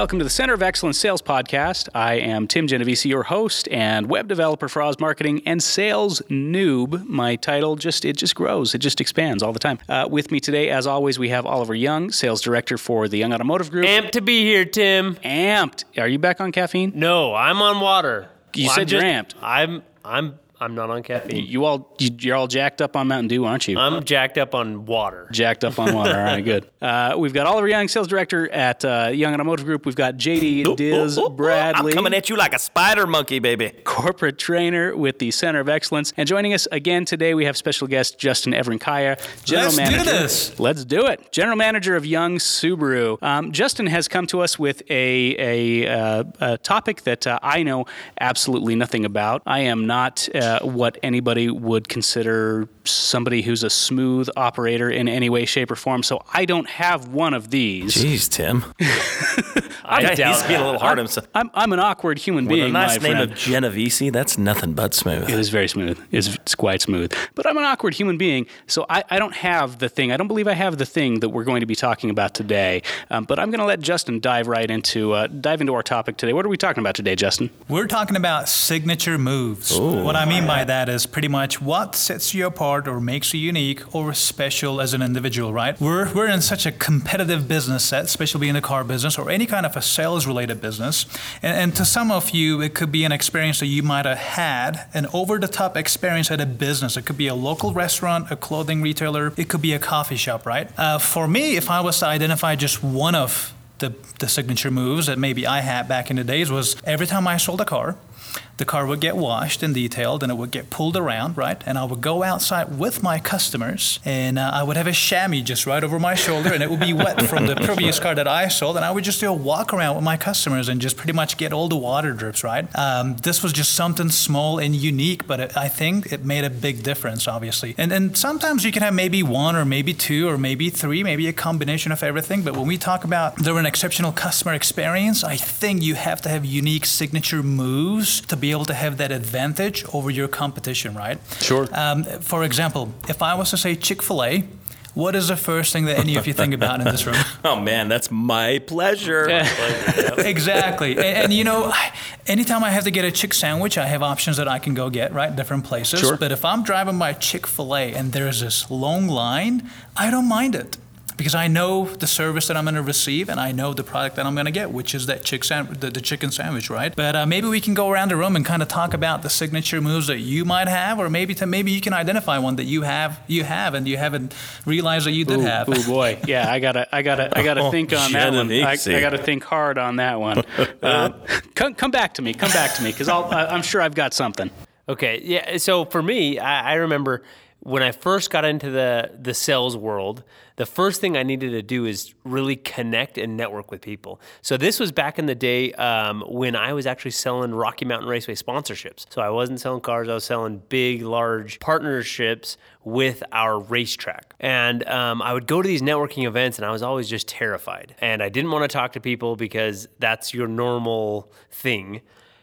Welcome to the Center of Excellence Sales Podcast. I am Tim Genovese, your host and web developer for Oz Marketing and sales noob. My title just it just grows, it just expands all the time. Uh, with me today, as always, we have Oliver Young, sales director for the Young Automotive Group. Amped to be here, Tim. Amped. Are you back on caffeine? No, I'm on water. You Well, said I'm you're just- amped. I'm I'm I'm not on caffeine. You all you, you're all jacked up on Mountain Dew, aren't you? I'm jacked up on water. jacked up on water. All right, good. Uh, we've got Oliver Young, sales director at uh, Young Automotive Group. We've got JD Diz Bradley. I'm coming at you like a spider monkey, baby. corporate trainer with the Center of Excellence. And joining us again today, we have special guest Justin Evrankaya, general Let's do manager. this. Let's do it. General manager of Young Subaru. Um, Justin has come to us with a a, uh, a topic that uh, I know absolutely nothing about. I am not uh, what anybody would consider somebody who's a smooth operator in any way, shape, or form. So I don't have one of these. Jeez, Tim. I yeah, doubt he's being a little hard on himself. I'm, I'm an awkward human With being. a nice my name friend. of Genovese, that's nothing but smooth. It is very smooth. It's, it's quite smooth. But I'm an awkward human being, so I, I don't have the thing. I don't believe I have the thing that we're going to be talking about today. Um, but I'm going to let Justin dive right into uh, dive into our topic today. What are we talking about today, Justin? We're talking about signature moves. what I mean by that is pretty much what sets you apart or makes you unique or special as an individual, right? We're, we're in such a competitive business set, especially in the car business or any kind of a sales related business. And, and to some of you, it could be an experience that you might have had, an over the top experience at a business. It could be a local restaurant, a clothing retailer, it could be a coffee shop, right? Uh, for me, if I was to identify just one of the, the signature moves that maybe I had back in the days was every time I sold a car, the car would get washed and detailed and it would get pulled around, right? And I would go outside with my customers and uh, I would have a chamois just right over my shoulder and it would be wet from the previous car that I sold. And I would just do a walk around with my customers and just pretty much get all the water drips, right? Um, this was just something small and unique, but it, I think it made a big difference, obviously. And, and sometimes you can have maybe one or maybe two or maybe three, maybe a combination of everything. But when we talk about there an exceptional customer experience, I think you have to have unique signature moves to be able to have that advantage over your competition, right? Sure. Um, for example, if I was to say Chick fil A, what is the first thing that any of you think about in this room? Oh man, that's my pleasure. exactly. And, and, you know, anytime I have to get a chick sandwich, I have options that I can go get, right? Different places. Sure. But if I'm driving by Chick fil A and there's this long line, I don't mind it. Because I know the service that I'm going to receive, and I know the product that I'm going to get, which is that chick san- the, the chicken sandwich, right? But uh, maybe we can go around the room and kind of talk about the signature moves that you might have, or maybe to, maybe you can identify one that you have, you have, and you haven't realized that you did Ooh, have. Oh boy, yeah, I gotta, I gotta, I gotta Oh, think on that one. I, I gotta think hard on that one. Uh, come, come back to me. Come back to me, because I'm sure I've got something. Okay, yeah. So for me, I, I remember when I first got into the the sales world, the first thing I needed to do is really connect and network with people. So this was back in the day um, when I was actually selling Rocky Mountain Raceway sponsorships. So I wasn't selling cars; I was selling big, large partnerships with our racetrack. And um, I would go to these networking events, and I was always just terrified. And I didn't want to talk to people because that's your normal thing.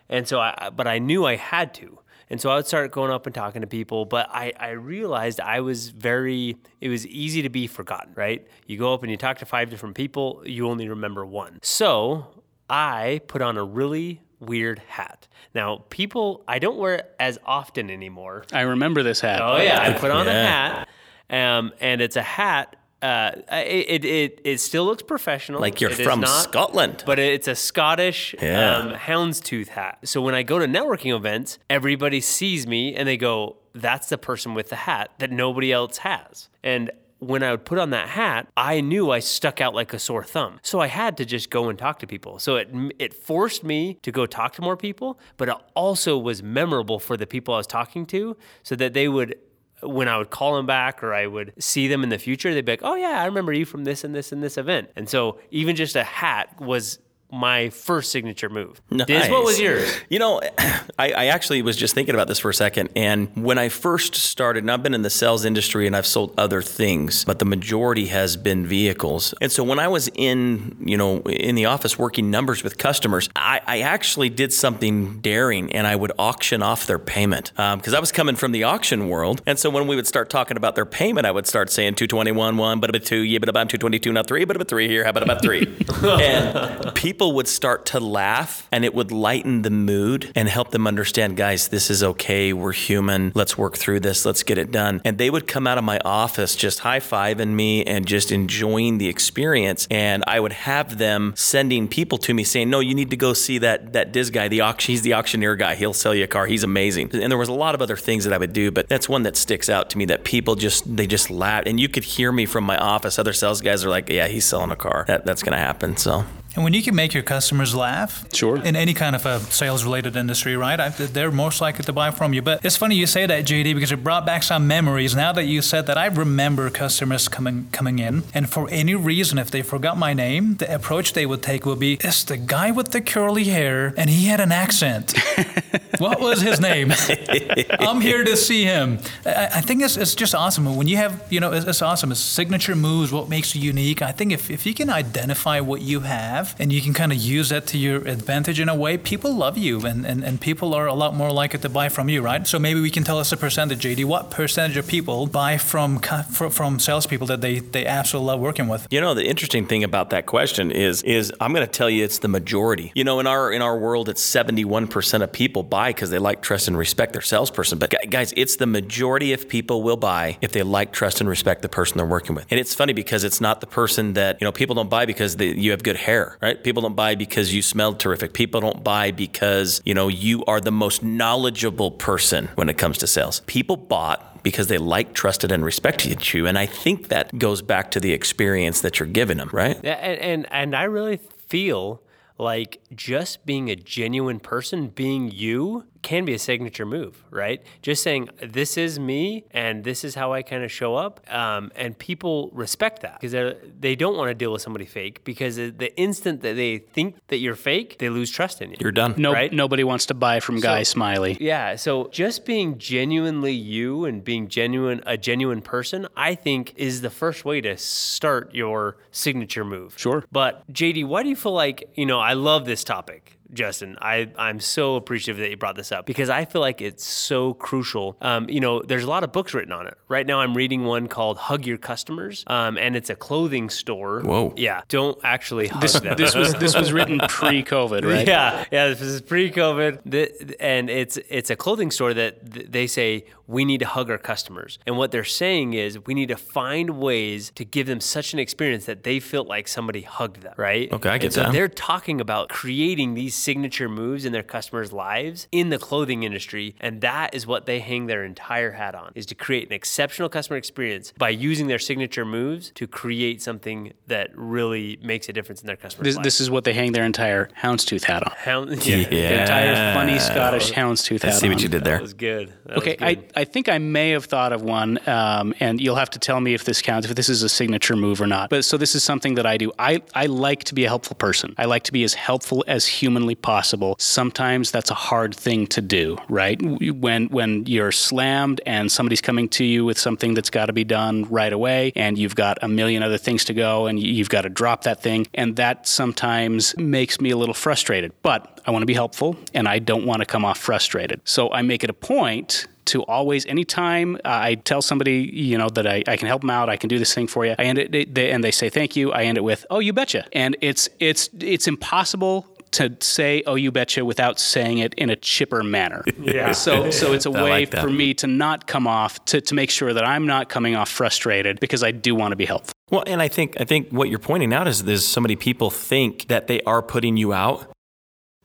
And so I, but I knew I had to. And so I would start going up and talking to people, but I, I realized I was very, it was easy to be forgotten, right? You go up and you talk to five different people, you only remember one. So I put on a really weird hat. Now, people, I don't wear it as often anymore. I remember this hat. Oh, yeah, I put on a hat, um, and it's a hat. Uh, it, it, it, still looks professional. Like you're It from not- Scotland. but it's a Scottish Yeah. um, houndstooth hat. So when I go to networking events, everybody sees me and they go, "That's the person with the hat that nobody else has." And when I would put on that hat, I knew I stuck out like a sore thumb. So I had to just go and talk to people. So it it forced me to go talk to more people, but it also was memorable for the people I was talking to, so that they would when I would call them back or I would see them in the future, they'd be like, "Oh yeah, I remember you from this and this and this event." And so even just a hat was my first signature move. Diz, what was yours? You know, I, I actually was just thinking about this for a second. And when I first started, and I've been in the sales industry and I've sold other things, but the majority has been vehicles. And so when I was in, you know, in the office working numbers with customers, I, I actually did something daring and I would auction off their payment um, because I was coming from the auction world. And so when we would start talking about their payment, I would start saying 221, one, but about two, yeah, but about 222, not three, but about three here, how about about three? and people people would start to laugh and it would lighten the mood and help them understand, guys, this is okay. We're human. Let's work through this. Let's get it done. And they would come out of my office just high fiving me and just enjoying the experience. And I would have them sending people to me saying, no, you need to go see that, that Diz guy, the auction, he's the auctioneer guy. He'll sell you a car. He's amazing. And there was a lot of other things that I would do, but that's one that sticks out to me that people just, they just laugh. And you could hear me from my office. Other sales guys are like, yeah, he's selling a car. That, that's going to happen. So And when you can make your customers laugh, Sure. in any kind of a sales-related industry, right? I, they're most likely to buy from you. But it's funny you say that, JD, because it brought back some memories. Now that you said that, I remember customers coming coming in, and for any reason, if they forgot my name, the approach they would take would be, "It's the guy with the curly hair, and he had an accent. what was his name? I'm here to see him." I, I think it's, it's just awesome when you have, you know, it's, it's awesome. It's signature moves, what makes you unique. I think if if you can identify what you have and you can kind of use that to your advantage in a way, people love you and, and, and people are a lot more likely to buy from you, right? So maybe we can tell us a percentage, JD. What percentage of people buy from from salespeople that they, they absolutely love working with? You know, the interesting thing about that question is is I'm going to tell you it's the majority. You know, in our in our world, it's 71% of people buy because they like, trust, and respect their salesperson. But guys, it's the majority of people will buy if they like, trust, and respect the person they're working with. And it's funny because it's not the person that you know people don't buy because they, you have good hair, right? People don't buy because you smell terrific. People don't buy because you know you are the most knowledgeable person when it comes to sales. People bought because they like, trusted, and respected you. And I think that goes back to the experience that you're giving them, right? Yeah, and, and and I really feel like just being a genuine person, being you, can be a signature move, right? Just saying this is me and this is how I kind of show up, um, and people respect that because they they don't want to deal with somebody fake because the instant that they think that you're fake, they lose trust in you. You're done. No, Right? Nobody wants to buy from Guy Smiley. Yeah, so just being genuinely you and being genuine a genuine person, I think is the first way to start your signature move. Sure. But JD, why do you feel like, you know, I love this topic. Justin, I, I'm so appreciative that you brought this up because I feel like it's so crucial. Um, you know, there's a lot of books written on it. Right now, I'm reading one called Hug Your Customers, um, and it's a clothing store. Whoa. Yeah, don't actually hug This, them. this was this was written pre-COVID, right? Yeah, yeah. This is pre-COVID, and it's it's a clothing store that they say we need to hug our customers, and what they're saying is we need to find ways to give them such an experience that they feel like somebody hugged them, right? Okay, I get and so that. They're talking about creating these signature moves in their customers' lives in the clothing industry, and that is what they hang their entire hat on: is to create an exceptional customer experience by using their signature moves to create something that really makes a difference in their customers' This, lives. this is what they hang their entire houndstooth hat on. Hound- The entire funny Scottish houndstooth I hat see on. what you did That there. was good. That Okay, was good. I think I may have thought of one, um, and you'll have to tell me if this counts, if this is a signature move or not. But so this is something that I do. I, I like to be a helpful person. I like to be as helpful as humanly possible. Sometimes that's a hard thing to do, right? When when you're slammed and somebody's coming to you with something that's got to be done right away, and you've got a million other things to go, and you've got to drop that thing, and that sometimes makes me a little frustrated. But I want to be helpful, and I don't want to come off frustrated. So I make it a point to always, anytime uh, I tell somebody, you know, that I, I can help them out, I can do this thing for you, I end it, they, they, and they say thank you, I end it with, oh, you betcha. And it's, it's, it's impossible to say, oh, you betcha, without saying it in a chipper manner. Yeah. So, so it's a I way like for me to not come off, to, to make sure that I'm not coming off frustrated because I do want to be helpful. Well, and I think I think what you're pointing out is there's so many people think that they are putting you out.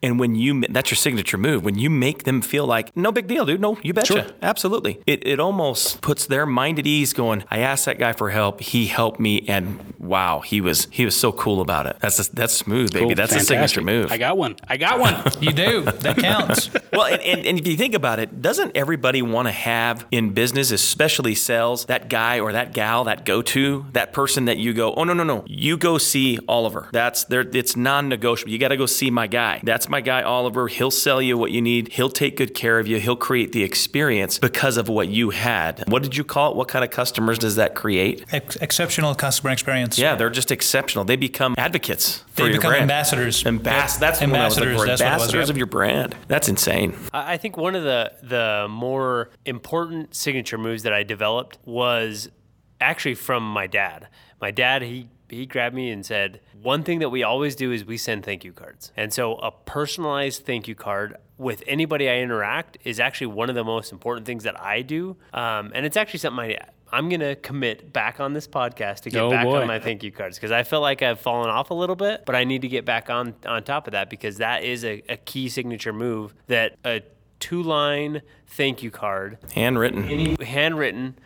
And when you that's your signature move, when you make them feel like no big deal, dude. No, you betcha, Sure. absolutely. It it almost puts their mind at ease. Going, I asked that guy for help. He helped me, and wow, he was he was so cool about it. That's a, that's smooth, baby. Cool, that's a signature move. I got one. I got one. You do. That counts. well, and, and, and if you think about it, doesn't everybody want to have in business, especially sales, that guy or that gal, that go to, that person that you go, oh, no, no, no, you go see Oliver. That's there, it's non negotiable. You got to go see my guy. That's my guy, Oliver. He'll sell you what you need, he'll take good care of you, he'll create the experience because of what you had. What did you call it? What kind of customers does that create? Ex- exceptional customer experience. Yeah, they're just exceptional. They become advocates for They your become brand. ambassadors. Ambas- that's the one I was looking Ambassadors, that's what it was, Ambassadors yep. of your brand. That's insane. I I think one of the the more important signature moves that I developed was actually from my dad. My dad, he he grabbed me and said, "One thing that we always do is we send thank you cards." And so a personalized thank you card with anybody I interact is actually one of the most important things that I do. Um, and it's actually something I I'm gonna commit back on this podcast to get Oh, back boy. on my thank you cards because I feel like I've fallen off a little bit, but I need to get back on on top of that because that is a, a key signature move that a two line thank you card, Handwritten. any handwritten,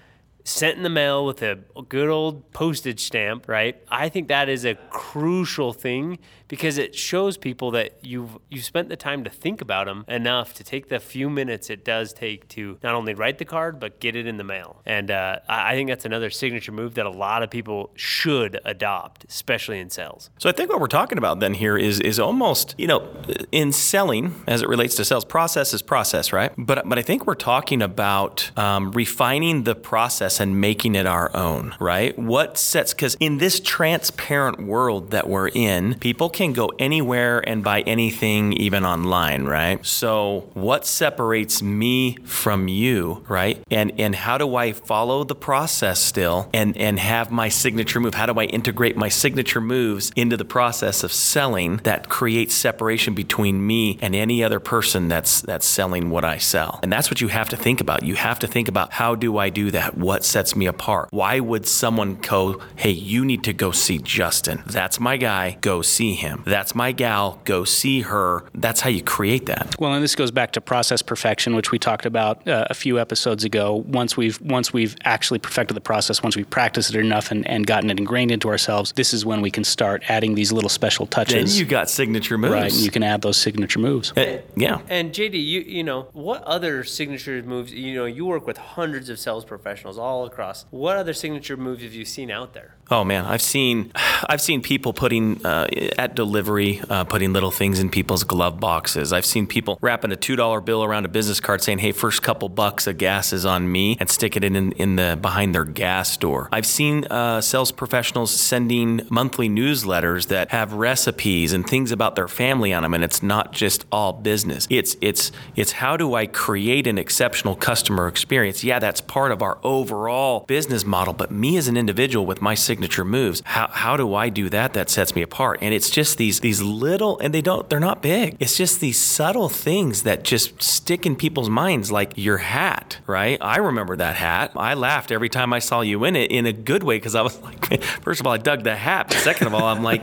sent in the mail with a good old postage stamp, right? I think that is a crucial thing because it shows people that you've you've spent the time to think about them enough to take the few minutes it does take to not only write the card but get it in the mail. And uh, I think that's another signature move that a lot of people should adopt, especially in sales. So I think what we're talking about then here is is almost you know in selling as it relates to sales process is process right but but I think we're talking about um, refining the process and making it our own right what sets because in this transparent world that we're in people can go anywhere and buy anything even online right? So what separates me from you right? And and how do I follow the process still and and have my signature move? How do I integrate my signature moves into the process of selling that creates separation between me and any other person that's that's selling what I sell? And that's what you have to think about. You have to think about how do I do that? What sets me apart? Why would someone go hey you need to go see Justin. That's my guy. Go see him that's my gal go see her that's how you create that Well, and this goes back to process perfection, which we talked about uh, a few episodes ago. Once we've once we've actually perfected the process, once we've practiced it enough and, and gotten it ingrained into ourselves, this is when we can start adding these little special touches. then touches. you got signature moves right, and you can add those signature moves. Uh, yeah And JD, you you know what other signature moves? You know, you work with hundreds of sales professionals all across. What other signature moves have you seen out there? Oh man, I've seen, I've seen people putting uh, at delivery, uh, putting little things in people's glove boxes. I've seen people wrapping a two dollar bill around a business card, saying, "Hey, first couple bucks of gas is on me," and sticking it in in the behind their gas door. I've seen uh, sales professionals sending monthly newsletters that have recipes and things about their family on them, and it's not just all business. It's it's it's how do I create an exceptional customer experience? Yeah, that's part of our overall business model, but me as an individual with my signature moves, how, how do I do that? That sets me apart. And it's just these these little, and they don't, they're not big. It's just these subtle things that just stick in people's minds, like your hat, right? I remember that hat. I laughed every time I saw you in it in a good way because I was like, first of all, I dug the hat. Second of all, I'm like,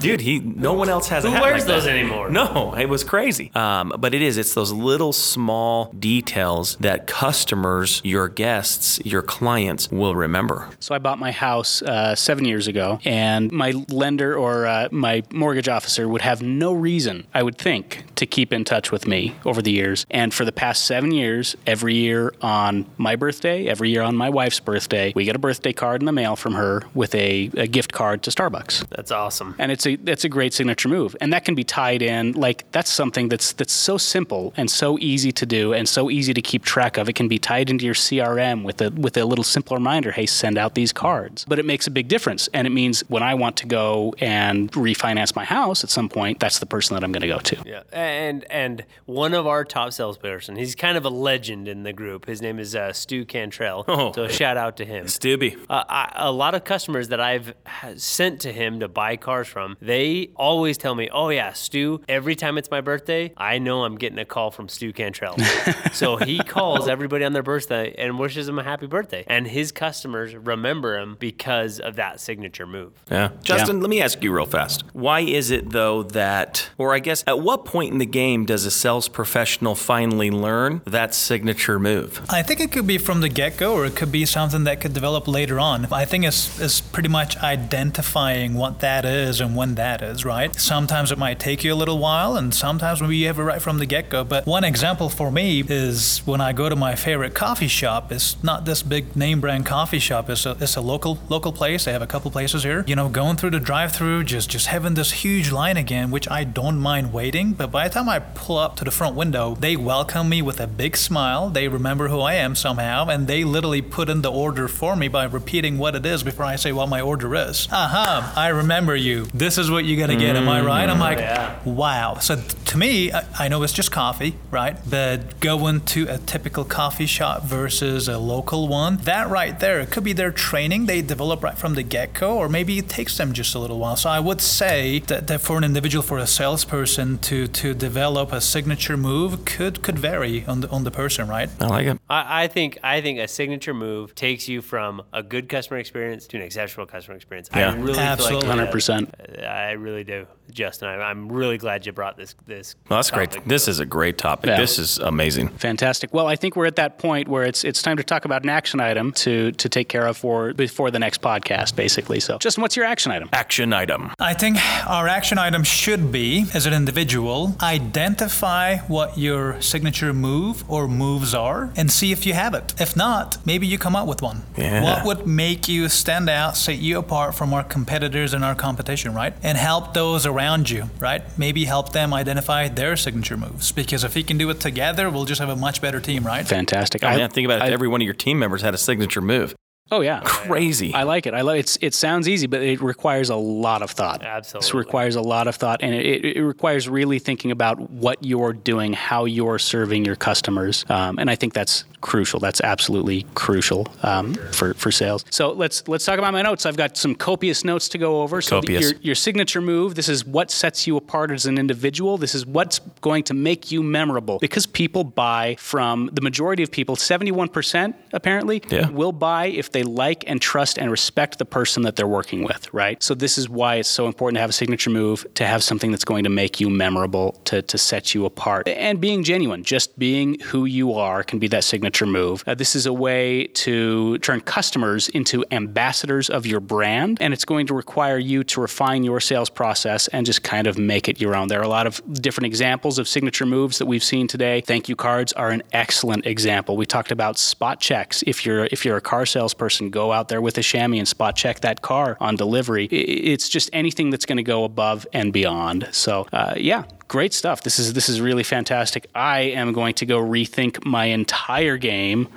dude, he, no one else has a Who hat wears like those that. anymore? No, it was crazy. Um, but it is. It's those little small details that customers, your guests, your clients will remember. So I bought my house uh, seven years ago, and my lender or uh, my mortgage officer would have no reason, I would think, to keep in touch with me over the years. And for the past seven years, every year on my birthday, every year on my wife's birthday, we get a birthday card in the mail from her with a, a gift card to Starbucks. That's awesome. and it's a that's a great signature move and that can be tied in like that's something that's that's so simple and so easy to do and so easy to keep track of it can be tied into your CRM with a with a little simple reminder hey send out these cards but it makes a big difference and it means when I want to go and refinance my house at some point that's the person that I'm going to go to Yeah, and and one of our top salesperson, he's kind of a legend in the group. His name is uh, Stu Cantrell. Oh. So shout out to him. Stubby. Uh, I, a lot of customers that I've sent to him to buy cars from, they always tell me, "Oh yeah, Stu. Every time it's my birthday, I know I'm getting a call from Stu Cantrell." so he calls everybody on their birthday and wishes them a happy birthday, and his customers remember him because of that signature move. Yeah. Justin, let me ask you real fast. Why is it though that, or I guess at what point in the game does a sales professional finally learn that signature move? I think it could be from the get go, or it could be something that could develop later on. I think it's, it's pretty much identifying what that is and when that is, right? Sometimes it might take you a little while, and sometimes maybe you have it right from the get go. But one example for me is when I go to my favorite coffee shop. It's not this big name brand coffee shop, it's a, it's a local local place. They have a couple places here. You know, going through the drive through, just, just having this huge line again, which I don't mind waiting. But by the time I pull up to the front window, they welcome me with a big smile. They remember who I am somehow, and they literally put in the order for me by repeating what it is before I say what my order is. Aha, I remember you. This this is what you're gonna get. Am I mm. right? I'm like, wow. So th- to me, I, I know it's just coffee, right? But going to a typical coffee shop versus a local one, that right there, it could be their training they develop right from the get go, or maybe it takes them just a little while. So I would say that, that for an individual, for a salesperson to to develop a signature move could could vary on the on the person, right? I like it. I, I think I think a signature move takes you from a good customer experience to an exceptional customer experience. Yeah. I really Absolutely. feel like 100%. I really do, Justin. I, I'm really glad you brought this this. Well, that's great. topic. This is a great topic. Yeah. This is amazing. Fantastic. Well, I think we're at that point where it's it's time to talk about an action item to to take care of for before the next podcast, basically. So, Justin, what's your action item? Action item. I think our action item should be, as an individual, identify what your signature move or moves are and see if you have it. If not, maybe you come up with one. Yeah. What would make you stand out, set you apart from our competitors and our competition, right? And help those around you, right? Maybe help them identify their signature moves. Because if we can do it together, we'll just have a much better team, right? Fantastic. Oh, I- man, think about it. I- If every one of your team members had a signature move. Oh yeah. Crazy. I like it. I love it's. It sounds easy, but it requires a lot of thought. Absolutely. This requires a lot of thought, and it, it requires really thinking about what you're doing, how you're serving your customers, um, and I think that's crucial. That's absolutely crucial um, for for sales. So let's let's talk about my notes. I've got some copious notes to go over. So the- Copious. your your signature move. This is what sets you apart as an individual. This is what's going to make you memorable because people buy from the majority of people. Seventy one percent apparently Yeah. will buy if they like and trust and respect the person that they're working with, right? So this is why it's so important to have a signature move, to have something that's going to make you memorable, to, to set you apart. And being genuine, just being who you are can be that signature move. Uh, this is a way to turn customers into ambassadors of your brand, and it's going to require you to refine your sales process and just kind of make it your own. There are a lot of different examples of signature moves that we've seen today. Thank you cards are an excellent example. We talked about spot checks. If you're if you're a car salesperson, go out there with a chamois and spot check that car on delivery. It's just anything that's going to go above and beyond. So uh, yeah. Great stuff. This is this is really fantastic. I am going to go rethink my entire game,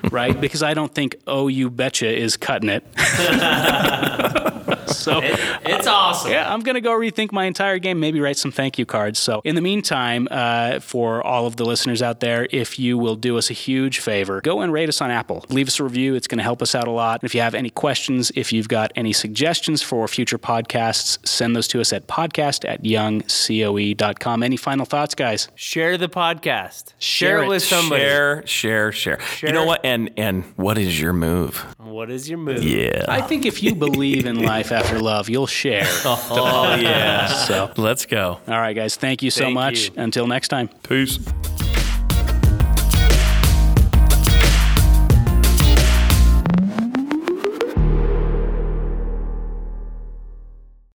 right? Because I don't think "Oh You Betcha" is cutting it. so It's awesome. yeah, I'm gonna go rethink my entire game. Maybe write some thank you cards. So in the meantime, uh, for all of the listeners out there, if you will do us a huge favor, go and rate us on Apple. Leave us a review. It's going to help us out a lot. If you have any questions, if you've got any suggestions for future podcasts, send those to us at podcast at youngcoe.com. Any final thoughts, guys? Share the podcast. Share Share, it. it with somebody. Share, share, share, You know what? And and what is your move? What is your move? Yeah. I think if you believe in life after love, you'll share. oh yeah. So, Let's go. all right, guys, thank you so Thank much. you. Until next time. Peace.